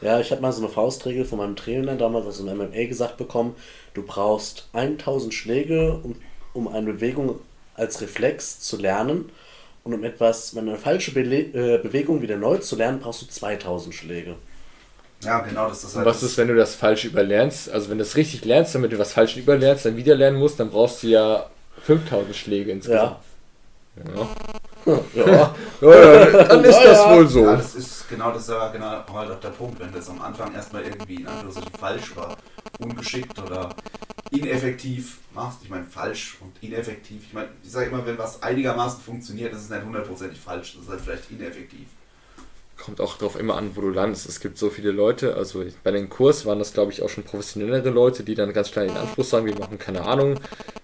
Ja, ich habe mal so eine Faustregel von meinem Trainer damals aus dem MMA gesagt bekommen, du brauchst 1000 Schläge, um, um eine Bewegung als Reflex zu lernen. Und um etwas, wenn eine falsche Bele äh, Bewegung wieder neu zu lernen, brauchst du 2000 Schläge. ja, genau, das ist und halt. was ist, wenn du das falsch überlernst? Also wenn du das richtig lernst, damit du was falsch überlernst, dann wieder lernen musst, dann brauchst du ja 5000 Schläge insgesamt. Ja. Ja. Ja, dann, [LAUGHS] ist das wohl so. Ja, das ist genau das ist aber genau halt auch der Punkt, wenn das am Anfang erstmal irgendwie in Anführungszeichen falsch oder ungeschickt oder ineffektiv machst. Ich meine falsch und ineffektiv. Ich meine, ich sage immer, wenn was einigermaßen funktioniert, ist es nicht hundertprozentig falsch, das ist halt vielleicht ineffektiv. Kommt auch drauf immer an, wo du landest. Es gibt so viele Leute, also bei den Kurs waren das glaube ich auch schon professionellere Leute, die dann ganz klar in Anspruch sagen, wir machen keine Ahnung,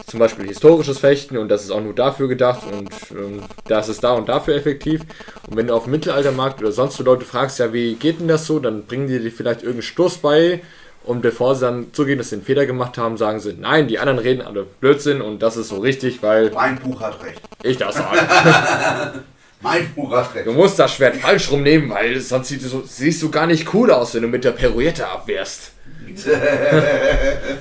zum Beispiel historisches Fechten und das ist auch nur dafür gedacht und ähm, das ist da und dafür effektiv. Und wenn du auf dem Mittelaltermarkt oder sonst so Leute fragst, ja wie geht denn das so, dann bringen die dir vielleicht irgendeinen Stoß bei Und bevor sie dann zugeben, dass sie einen Fehler gemacht haben, sagen sie, nein, die anderen reden alle Blödsinn und das ist so richtig, weil Mein Buch hat recht. ich das sage. [LAUGHS] Mein recht. Du musst das Schwert falsch rumnehmen, weil sonst sieht du so, siehst du gar nicht cool aus, wenn du mit der Pirouette abwehrst.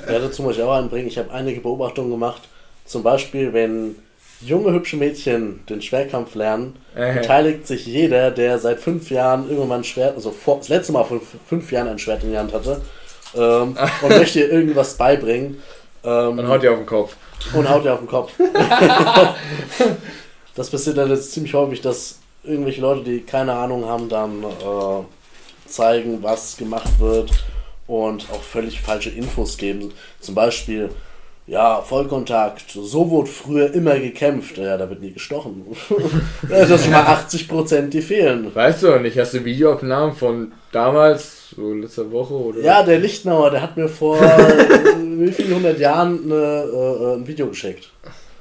Ja, dazu muss ich auch anbringen. Ich habe einige Beobachtungen gemacht. Zum Beispiel, wenn junge, hübsche Mädchen den Schwerkampf lernen, Äh. beteiligt sich jeder, der seit fünf Jahren irgendwann mal ein Schwert, also vor, das letzte Mal vor fünf Jahren ein Schwert in die Hand hatte, ähm, [LAUGHS] und möchte ihr irgendwas beibringen. Ähm, Dann haut dir auf den Kopf. und haut dir auf den Kopf. [LAUGHS] das passiert dann jetzt ziemlich häufig, dass irgendwelche Leute, die keine Ahnung haben, dann äh, zeigen, was gemacht wird und auch völlig falsche Infos geben. Zum Beispiel, ja, Vollkontakt, so wurde früher immer gekämpft. Ja, da wird nie gestochen. [LAUGHS] das ist schon mal 80%, die fehlen. Weißt du nicht, hast du Videoaufnahmen von damals, so letzter Woche oder? Ja, der Lichtnauer, der hat mir vor äh, [LAUGHS] wie vielen hundert Jahren eine, äh, ein Video geschickt.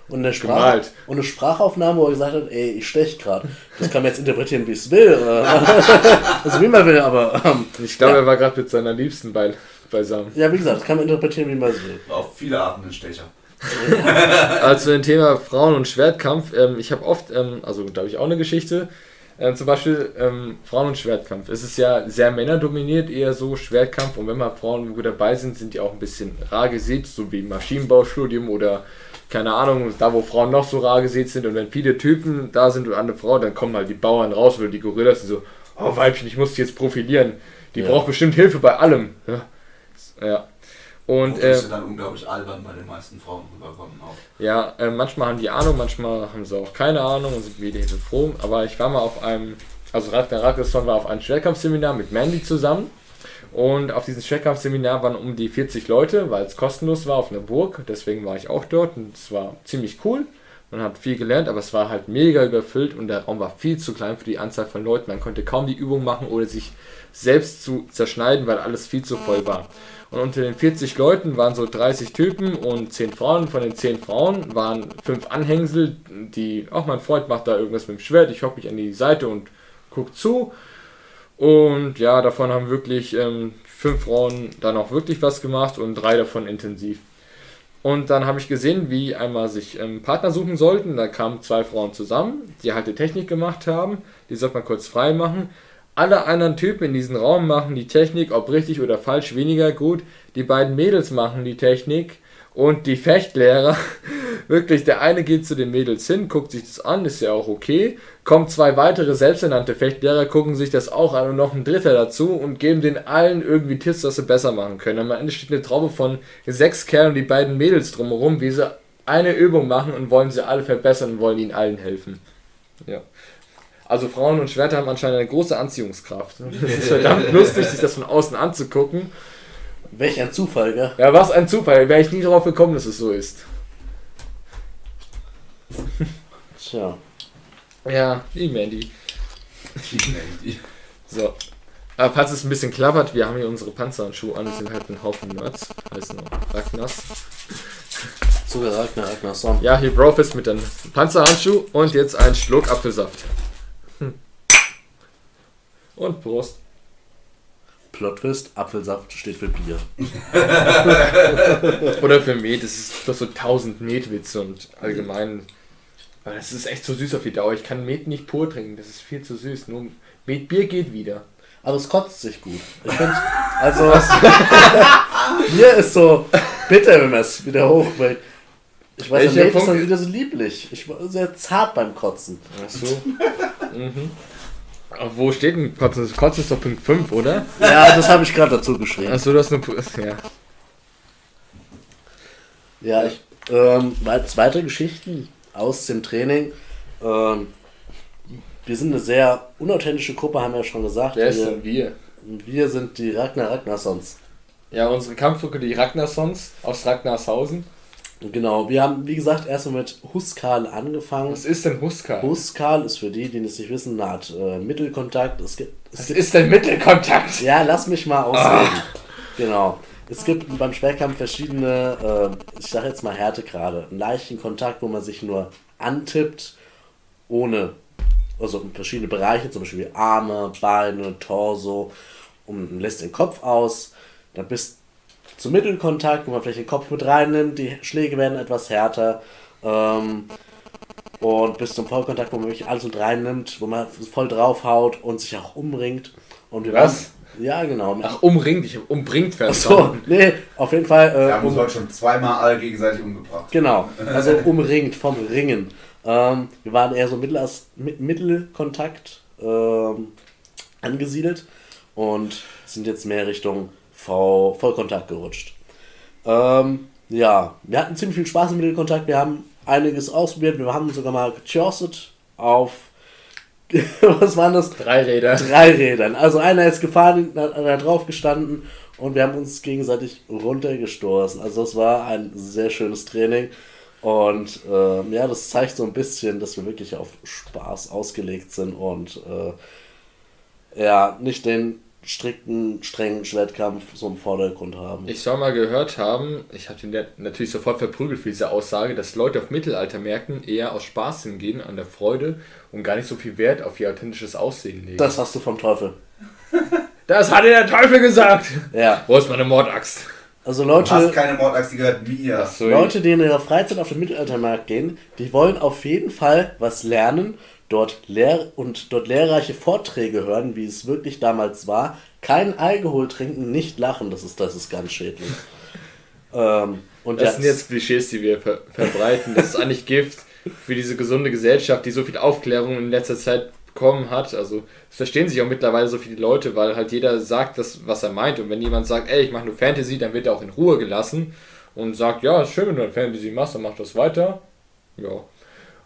Und eine, Sprach und eine Sprachaufnahme, wo er gesagt hat, ey, ich stech gerade. Das kann man jetzt interpretieren, wie es will. äh, [LAUGHS] also wie man will, aber ähm, Ich glaube, Ja. er war gerade mit seiner Liebsten bei, beisammen. ja, wie gesagt, das kann man interpretieren, wie man es will. Auf viele Arten ein Stecher. Also zu dem Thema Frauen- und Schwertkampf, ähm, ich habe oft, ähm, also da habe ich auch eine Geschichte, ähm, zum Beispiel ähm, Frauen- und Schwertkampf. Es ist ja sehr männerdominiert, eher so Schwertkampf und wenn mal Frauen gut dabei sind, sind die auch ein bisschen rar gesät, so wie Maschinenbaustudium oder keine Ahnung, da wo Frauen noch so rar gesät sind und wenn viele Typen da sind und eine Frau, dann kommen halt die Bauern raus oder die Gorillas und so, oh Weibchen, ich muss dich jetzt profilieren. Die Ja. braucht bestimmt Hilfe bei allem. Ja. ja. Und Und äh, das ist dann unglaublich albern bei den meisten Frauen rüberkommen auch. ja, äh, manchmal haben die Ahnung, manchmal haben sie auch keine Ahnung und sind wieder Hilfe froh. Aber ich war mal auf einem, also Ragnar Ragnarsson war auf einem Schwerkampfseminar mit Mandy zusammen. Und auf diesem Schwerkampfseminar waren um die 40 Leute, weil es kostenlos war auf einer Burg. Deswegen war ich auch dort und es war ziemlich cool. Man hat viel gelernt, aber es war halt mega überfüllt und der Raum war viel zu klein für die Anzahl von Leuten. Man konnte kaum die Übung machen oder sich selbst zu zerschneiden, weil alles viel zu voll war. Und unter den 40 Leuten waren so 30 Typen und 10 Frauen. Von den 10 Frauen waren 5 Anhängsel, die, auch mein Freund macht da irgendwas mit dem Schwert. Ich hocke mich an die Seite und guck zu. Und ja, davon haben wirklich ähm, 5 Frauen dann auch wirklich was gemacht und 3 davon intensiv. Und dann habe ich gesehen, wie einmal sich ähm, Partner suchen sollten. Da kamen zwei Frauen zusammen, die halt die Technik gemacht haben. Die sollte man kurz frei machen. Alle anderen Typen in diesem Raum machen die Technik, ob richtig oder falsch, weniger gut. Die beiden Mädels machen die Technik und die Fechtlehrer, [LAUGHS] wirklich, der eine geht zu den Mädels hin, guckt sich das an, ist ja auch okay. Kommen zwei weitere selbsternannte Fechtlehrer, gucken sich das auch an und noch ein dritter dazu und geben den allen irgendwie Tipps, dass sie besser machen können. Am Ende steht eine Traube von sechs Kerlen und die beiden Mädels drumherum, wie sie eine Übung machen und wollen sie alle verbessern und wollen ihnen allen helfen. Ja. Also Frauen und Schwerter haben anscheinend eine große Anziehungskraft. [LAUGHS] Das ist verdammt lustig, sich das von außen anzugucken. Welch ein Zufall, gell? Ja, was ein Zufall. Wäre ich nie drauf gekommen, dass es so ist. Tja. Ja, wie Mandy. So. Aber falls es ein bisschen klappert, wir haben hier unsere Panzerhandschuhe an. Das sind halt ein Haufen Nerds. Heißen auch Ragnars. Sogar Ragnar Ragnarsson. Ja, hier Brofist mit einem Panzerhandschuh und jetzt ein Schluck Apfelsaft. Hm. Und Prost. Plot-Twist, Apfelsaft steht für Bier. [LAUGHS] Oder für Met, das ist doch so 1000 Metwitze und allgemein. Aber das ist echt zu süß auf die Dauer. Ich kann Met nicht pur trinken, das ist viel zu süß. Nur Metbier geht wieder. Aber es kotzt sich gut. Ich finde, [LAUGHS] also, [LAUGHS] Bier ist so bitter, wenn man es wieder hochbringt. Ich weiß, Welcher der Met ist Punkt? dann wieder so lieblich. Ich war sehr zart beim Kotzen. Ach so. mhm. Wo steht denn Kotzen? Kotzen ist doch Punkt 5, oder? Ja, das habe ich gerade dazu geschrieben. Achso, du hast eine. Pu- Ja. Ja, ich, ähm, wei- weitere Geschichten aus dem Training. Ähm, wir sind eine sehr unauthentische Gruppe, haben wir ja schon gesagt. Wer ist wir, denn wir? wir sind die Ragnar Ragnarsons. Ja, unsere Kampfgruppe, die Ragnarsons aus Ragnarshausen. Genau, wir haben, wie gesagt, erstmal mit Huskal angefangen. Was ist denn Huska? Huskal ist für die, die es nicht wissen, eine Art äh, Mittelkontakt. Es gibt, es Was gibt, ist denn Mittelkontakt? ja, lass mich mal ausreden. Genau. Es gibt beim Schwerkampf verschiedene, äh, ich sag jetzt mal Härtegrade. Einen leichten Kontakt, wo man sich nur antippt, ohne, also verschiedene Bereiche, zum Beispiel Arme, Beine, Torso, und lässt den Kopf aus. Dann bis zum Mittelkontakt, wo man vielleicht den Kopf mit reinnimmt, die Schläge werden etwas härter. Ähm, und bis zum Vollkontakt, wo man wirklich alles mit reinnimmt, wo man voll draufhaut und sich auch umringt. Und wir Was? Waren, ja, genau. Ach, umringt, ich habe umbringt Achso, verstanden. nee, auf jeden Fall. Äh, Wir haben uns um, heute schon zweimal alle gegenseitig umgebracht. genau, [LAUGHS] also umringt vom Ringen. Ähm, wir waren eher so Mittel, mit Mittelkontakt ähm, angesiedelt und sind jetzt mehr Richtung V Vollkontakt gerutscht. Ähm, ja, wir hatten ziemlich viel Spaß im Mittelkontakt. Wir haben einiges ausprobiert. Wir haben sogar mal gechostet auf, [LAUGHS] was waren das? Drei Räder. Drei Rädern. Also einer ist gefahren, hat da drauf gestanden und wir haben uns gegenseitig runtergestoßen. Also es war ein sehr schönes Training. Und ähm, ja, das zeigt so ein bisschen, dass wir wirklich auf Spaß ausgelegt sind und äh, ja, nicht den strikten, strengen Schwertkampf so im Vordergrund haben. Ich soll mal gehört haben, ich habe den natürlich sofort verprügelt für diese Aussage, dass Leute auf Mittelaltermärkten eher aus Spaß hingehen, an der Freude und gar nicht so viel Wert auf ihr authentisches Aussehen legen. Das hast du vom Teufel. Das hat dir der Teufel gesagt! Ja, Wo ist meine Mordaxt? Also Du hast Leute, keine Mordaxt, die gehört mir. Achso, Leute, die in ihrer Freizeit auf den Mittelaltermarkt gehen, die wollen auf jeden Fall was lernen, dort lehr und dort lehrreiche Vorträge hören, wie es wirklich damals war. Kein Alkohol trinken, nicht lachen, das ist, das ist ganz schädlich. [LAUGHS] ähm, und Das ja, sind jetzt Klischees, die wir ver verbreiten. Das ist eigentlich Gift für diese gesunde Gesellschaft, die so viel Aufklärung in letzter Zeit bekommen hat. Also es verstehen sich auch mittlerweile so viele Leute, weil halt jeder sagt das, was er meint. Und wenn jemand sagt, ey, ich mache nur Fantasy, dann wird er auch in Ruhe gelassen und sagt, ja, ist schön, wenn du ein Fantasy machst, dann mach das weiter. Ja.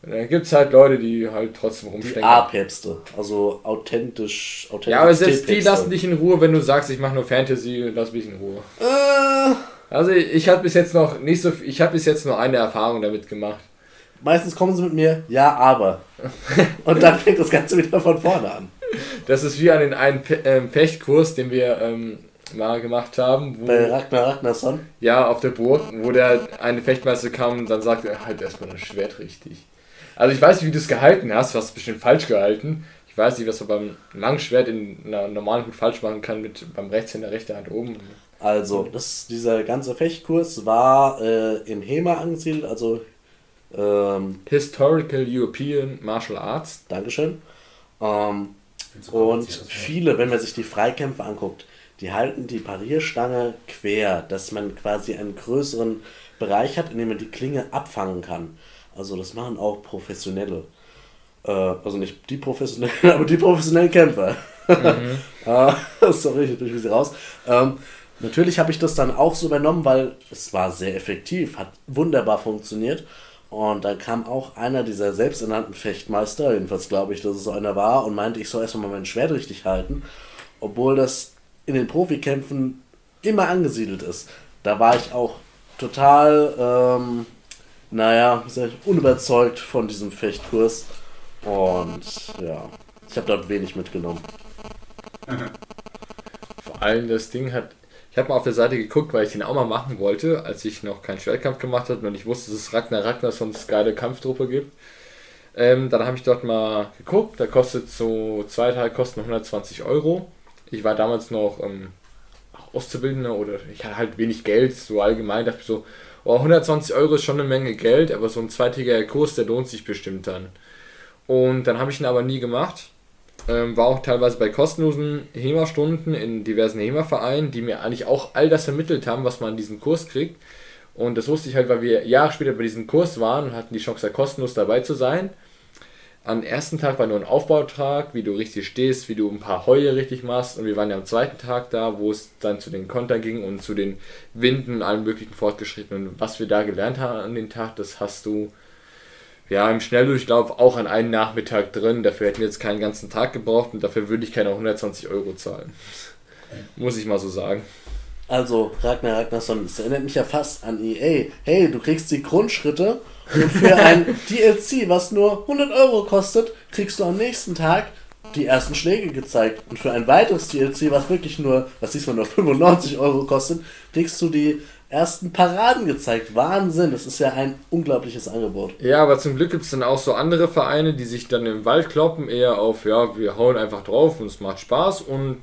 Und dann gibt es halt Leute, die halt trotzdem die rumstecken. A-Päpste, also authentisch, authentisch. Ja, aber selbst die lassen dich in Ruhe, wenn du sagst, ich mache nur Fantasy, lass mich in Ruhe. Äh, Also ich habe bis jetzt noch nicht so, ich habe bis jetzt nur eine Erfahrung damit gemacht. Meistens kommen sie mit mir, ja, aber. [LAUGHS] Und dann fängt das Ganze wieder von vorne an. Das ist wie an den einen Fe ähm, Fechtkurs, den wir ähm, mal gemacht haben, wo, Bei Ragnar Ragnarsson. ja, auf der Burg, wo der eine Fechtmeister kam und dann sagte, halt erstmal das Schwert richtig. Also ich weiß nicht, wie du es gehalten hast, du hast es bestimmt falsch gehalten. Ich weiß nicht, was man beim Langschwert in einer normalen Hut falsch machen kann, mit beim Rechtshänder, rechter Hand oben. Also, das, dieser ganze Fechtkurs war äh, in HEMA angesiedelt, also ähm, Historical European Martial Arts. Dankeschön. Ähm, und viele, wenn man sich die Freikämpfe anguckt, die halten die Parierstange quer, dass man quasi einen größeren Bereich hat, in dem man die Klinge abfangen kann. Also das machen auch Professionelle. Äh, also nicht die Professionellen, [LAUGHS] aber die professionellen Kämpfer. äh, [LAUGHS] [LAUGHS] sorry, ich bin ein bisschen raus. Ähm, natürlich habe ich das dann auch so übernommen, weil es war sehr effektiv, hat wunderbar funktioniert. Und dann kam auch einer dieser selbsternannten Fechtmeister, jedenfalls glaube ich, dass es so einer war, und meinte, ich soll erstmal mein Schwert richtig halten, obwohl das in den Profikämpfen immer angesiedelt ist. Da war ich auch total, ähm, naja, unüberzeugt von diesem Fechtkurs. Und ja, ich habe dort wenig mitgenommen. [LAUGHS] Vor allem das Ding hat. Ich habe mal auf der Seite geguckt, weil ich den auch mal machen wollte, als ich noch keinen Schwertkampf gemacht habe und ich wusste, dass es Ragnar Ragnarssons geile Kampftruppe gibt. Ähm, dann habe ich dort mal geguckt, da kostet so zwei Teile kosten 120 Euro. Ich war damals noch ähm, Auszubildender oder ich hatte halt wenig Geld, so allgemein dachte ich so, oh, 120 Euro ist schon eine Menge Geld, aber so ein zweitägiger Kurs, der lohnt sich bestimmt dann. Und dann habe ich ihn aber nie gemacht. Ähm, war auch teilweise bei kostenlosen HEMA-Stunden in diversen HEMA-Vereinen, die mir eigentlich auch all das vermittelt haben, was man in diesem Kurs kriegt. Und das wusste ich halt, weil wir Jahre später bei diesem Kurs waren und hatten die Chance, da kostenlos dabei zu sein. Am ersten Tag war nur ein Aufbautag, wie du richtig stehst, wie du ein paar Heue richtig machst. Und wir waren ja am zweiten Tag da, wo es dann zu den Kontern ging und zu den Winden und allem möglichen Fortgeschrittenen. Was wir da gelernt haben an dem Tag, das hast du ja im Schnelldurchlauf auch an einem Nachmittag drin. Dafür hätten wir jetzt keinen ganzen Tag gebraucht und dafür würde ich keine 120 Euro zahlen. Muss ich mal so sagen. Also, Ragnar Ragnarsson, das erinnert mich ja fast an EA. Hey, du kriegst die Grundschritte und für ein [LAUGHS] DLC, was nur 100 Euro kostet, kriegst du am nächsten Tag die ersten Schläge gezeigt. Und für ein weiteres DLC, was wirklich nur, was diesmal nur 95 Euro kostet, kriegst du die ersten Paraden gezeigt. Wahnsinn, das ist ja ein unglaubliches Angebot. Ja, aber zum Glück gibt es dann auch so andere Vereine, die sich dann im Wald kloppen, eher auf, ja, wir hauen einfach drauf und es macht Spaß und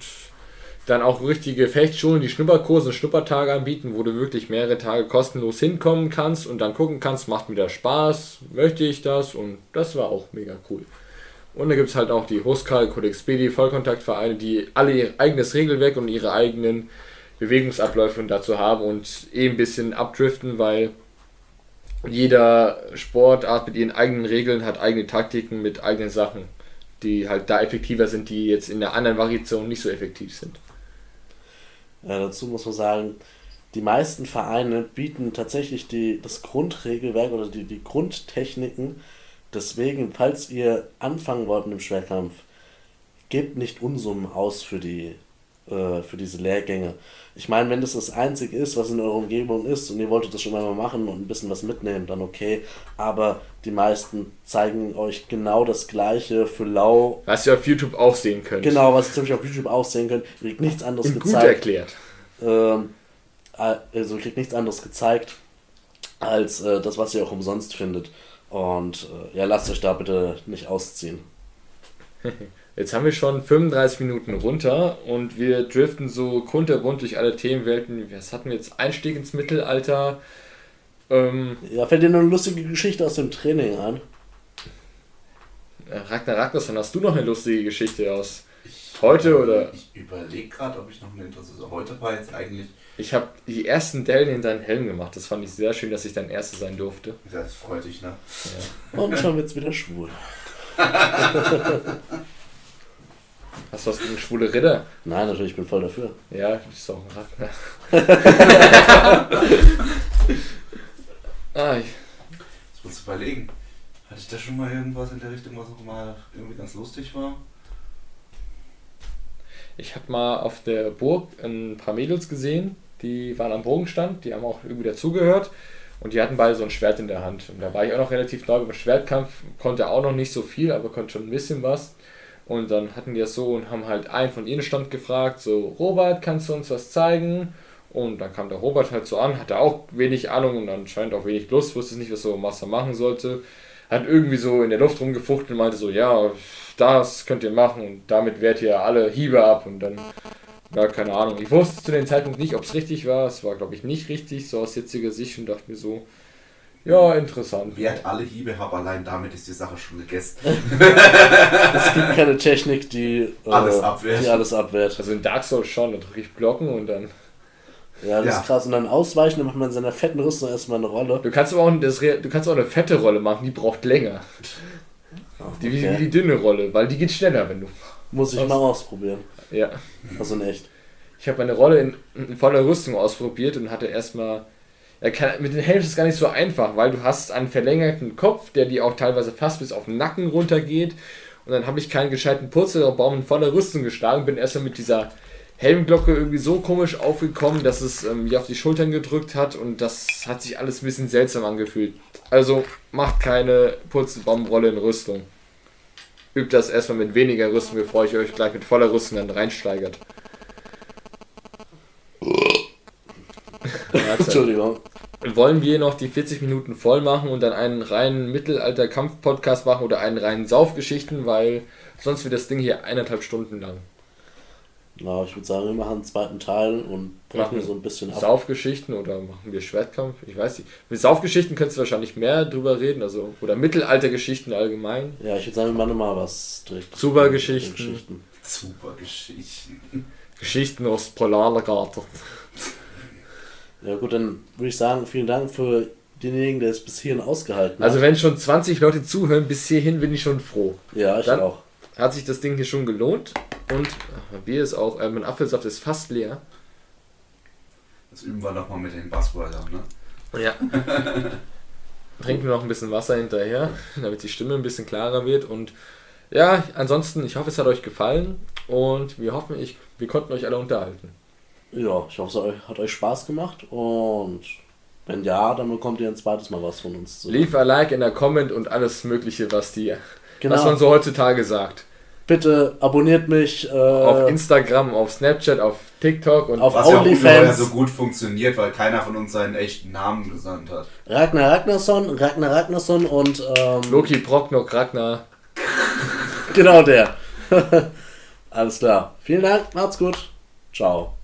dann auch richtige Fechtschulen, die Schnupperkurse und Schnuppertage anbieten, wo du wirklich mehrere Tage kostenlos hinkommen kannst und dann gucken kannst, macht mir das Spaß, möchte ich das und das war auch mega cool. Und da gibt es halt auch die Huskal, Codex Spedi, Vollkontaktvereine, die alle ihr eigenes Regelwerk und ihre eigenen Bewegungsabläufe dazu haben und eh ein bisschen abdriften, weil jeder Sportart mit ihren eigenen Regeln hat eigene Taktiken mit eigenen Sachen, die halt da effektiver sind, die jetzt in der anderen Variation nicht so effektiv sind. Ja, dazu muss man sagen, die meisten Vereine bieten tatsächlich die, das Grundregelwerk oder die, die Grundtechniken. Deswegen, falls ihr anfangen wollt mit dem Schwerkampf, gebt nicht Unsummen aus für, die, äh, für diese Lehrgänge. Ich meine, wenn das das Einzige ist, was in eurer Umgebung ist und ihr wolltet das schon einmal machen und ein bisschen was mitnehmen, dann okay. Aber die meisten zeigen euch genau das Gleiche für lau. Was ihr auf YouTube auch sehen könnt. Genau, was ihr ziemlich auf YouTube auch sehen könnt. Ihr kriegt nichts anderes Und gut gezeigt. erklärt. Ähm, also ihr kriegt nichts anderes gezeigt als äh, das, was ihr auch umsonst findet. Und äh, ja, lasst euch da bitte nicht ausziehen. [LAUGHS] Jetzt haben wir schon 35 Minuten runter und wir driften so kunterbunt durch alle Themenwelten. Was hatten wir jetzt? Einstieg ins Mittelalter. Ähm, Ja, fällt dir noch eine lustige Geschichte aus dem Training ein? Ragnar Ragnarsson, hast du noch eine lustige Geschichte aus heute oder? Ich überlege gerade, ob ich noch eine interessante. Heute war jetzt eigentlich. Ich habe die ersten Dellen in deinen Helm gemacht. Das fand ich sehr schön, dass ich dein Erster sein durfte. Das freut dich, ne? Und schon wird's wieder schwul. [LAUGHS] Hast du was gegen schwule Ritter? Nein, natürlich, ich bin voll dafür. Ja, ist doch ein Ragnar. [LAUGHS] ah, ich, Jetzt musst du überlegen. Hatte ich da schon mal irgendwas in der Richtung, was auch mal irgendwie ganz lustig war? Ich habe mal auf der Burg ein paar Mädels gesehen, die waren am Bogenstand, die haben auch irgendwie dazugehört und die hatten beide so ein Schwert in der Hand. Und da war ich auch noch relativ neu beim Schwertkampf, konnte auch noch nicht so viel, aber konnte schon ein bisschen was. Und dann hatten die das so und haben halt einen von ihnen stand gefragt, so, Robert, kannst du uns was zeigen? Und dann kam der Robert halt so an, hatte auch wenig Ahnung und anscheinend auch wenig Lust, wusste nicht, was so Master machen sollte. Hat irgendwie so in der Luft rumgefuchtelt und meinte so, ja, das könnt ihr machen und damit wehrt ihr alle Hiebe ab und dann, ja, keine Ahnung. Ich wusste zu dem Zeitpunkt nicht, ob es richtig war. Es war, glaube ich, nicht richtig, so aus jetziger Sicht und dachte mir so, ja, interessant. Wert alle Hiebe habe, allein damit ist die Sache schon gegessen. [LAUGHS] Es gibt keine Technik, die äh, Alles abwehrt. Die alles abwehrt. Also in Dark Souls schon, da drücke ich Blocken und dann. Ja, das Ja. ist krass. Und dann ausweichen, dann macht man in seiner fetten Rüstung erstmal eine Rolle. Du kannst aber auch, das, du kannst auch eine fette Rolle machen, die braucht länger. Die, wie, Okay. wie die dünne Rolle, weil die geht schneller, wenn du. Muss ich mal ausprobieren. Ja. Also in echt. Ich habe meine Rolle in, in voller Rüstung ausprobiert und hatte erstmal. Kann, mit den Helms ist es gar nicht so einfach, weil du hast einen verlängerten Kopf, der dir auch teilweise fast bis auf den Nacken runtergeht. Und dann habe ich keinen gescheiten Purzelbaum in voller Rüstung geschlagen, bin erstmal mit dieser Helmglocke irgendwie so komisch aufgekommen, dass es ähm, mir auf die Schultern gedrückt hat und das hat sich alles ein bisschen seltsam angefühlt. Also macht keine Purzelbaumrolle in Rüstung. Übt das erstmal mit weniger Rüstung, bevor ich euch gleich mit voller Rüstung dann reinsteigert. Entschuldigung. Wollen wir noch die 40 Minuten voll machen und dann einen reinen Mittelalter-Kampf-Podcast machen oder einen reinen Saufgeschichten, weil sonst wird das Ding hier eineinhalb Stunden lang. Na, ich würde sagen, wir machen einen zweiten Teil und brechen Machen so ein bisschen ab. Saufgeschichten oder machen wir Schwertkampf? Ich weiß nicht. Mit Saufgeschichten könntest du wahrscheinlich mehr drüber reden, also oder Mittelaltergeschichten allgemein. Ja, ich würde sagen, wir machen mal was direkt. Zubergeschichten. Geschichten. Super Geschichten. Geschichten aus Polarlagerten. [LAUGHS] Ja gut, dann würde ich sagen, vielen Dank für denjenigen, der es bis hierhin ausgehalten Also hat. wenn schon 20 Leute zuhören, bis hierhin bin ich schon froh. Ja, ich dann- auch. Hat sich das Ding hier schon gelohnt und ach, mein Bier ist auch, äh, mein Apfelsaft ist fast leer. Das üben wir nochmal mit den Buzzwörtern, ne? Ja. [LAUGHS] Trinken wir noch ein bisschen Wasser hinterher, [LAUGHS] damit die Stimme ein bisschen klarer wird. Und ja, ansonsten, ich hoffe, es hat euch gefallen und wir hoffen, ich, wir konnten euch alle unterhalten. Ja, ich hoffe, es hat euch- Spaß gemacht und wenn ja, dann bekommt ihr ein zweites Mal was von uns zu. Leave a like in der Comment und alles Mögliche, was die, Genau. was man so heutzutage sagt. Bitte abonniert mich äh, Auf Instagram, auf Snapchat, auf TikTok und Auf Was ja auch OnlyFans. so gut funktioniert, weil keiner von uns seinen echten Namen gesandt hat. Ragnar Ragnarsson, Ragnar Ragnarsson und ähm, Loki, Brocknock, Ragnar. [LAUGHS] genau der. [LAUGHS] Alles klar. Vielen Dank, macht's gut. Ciao.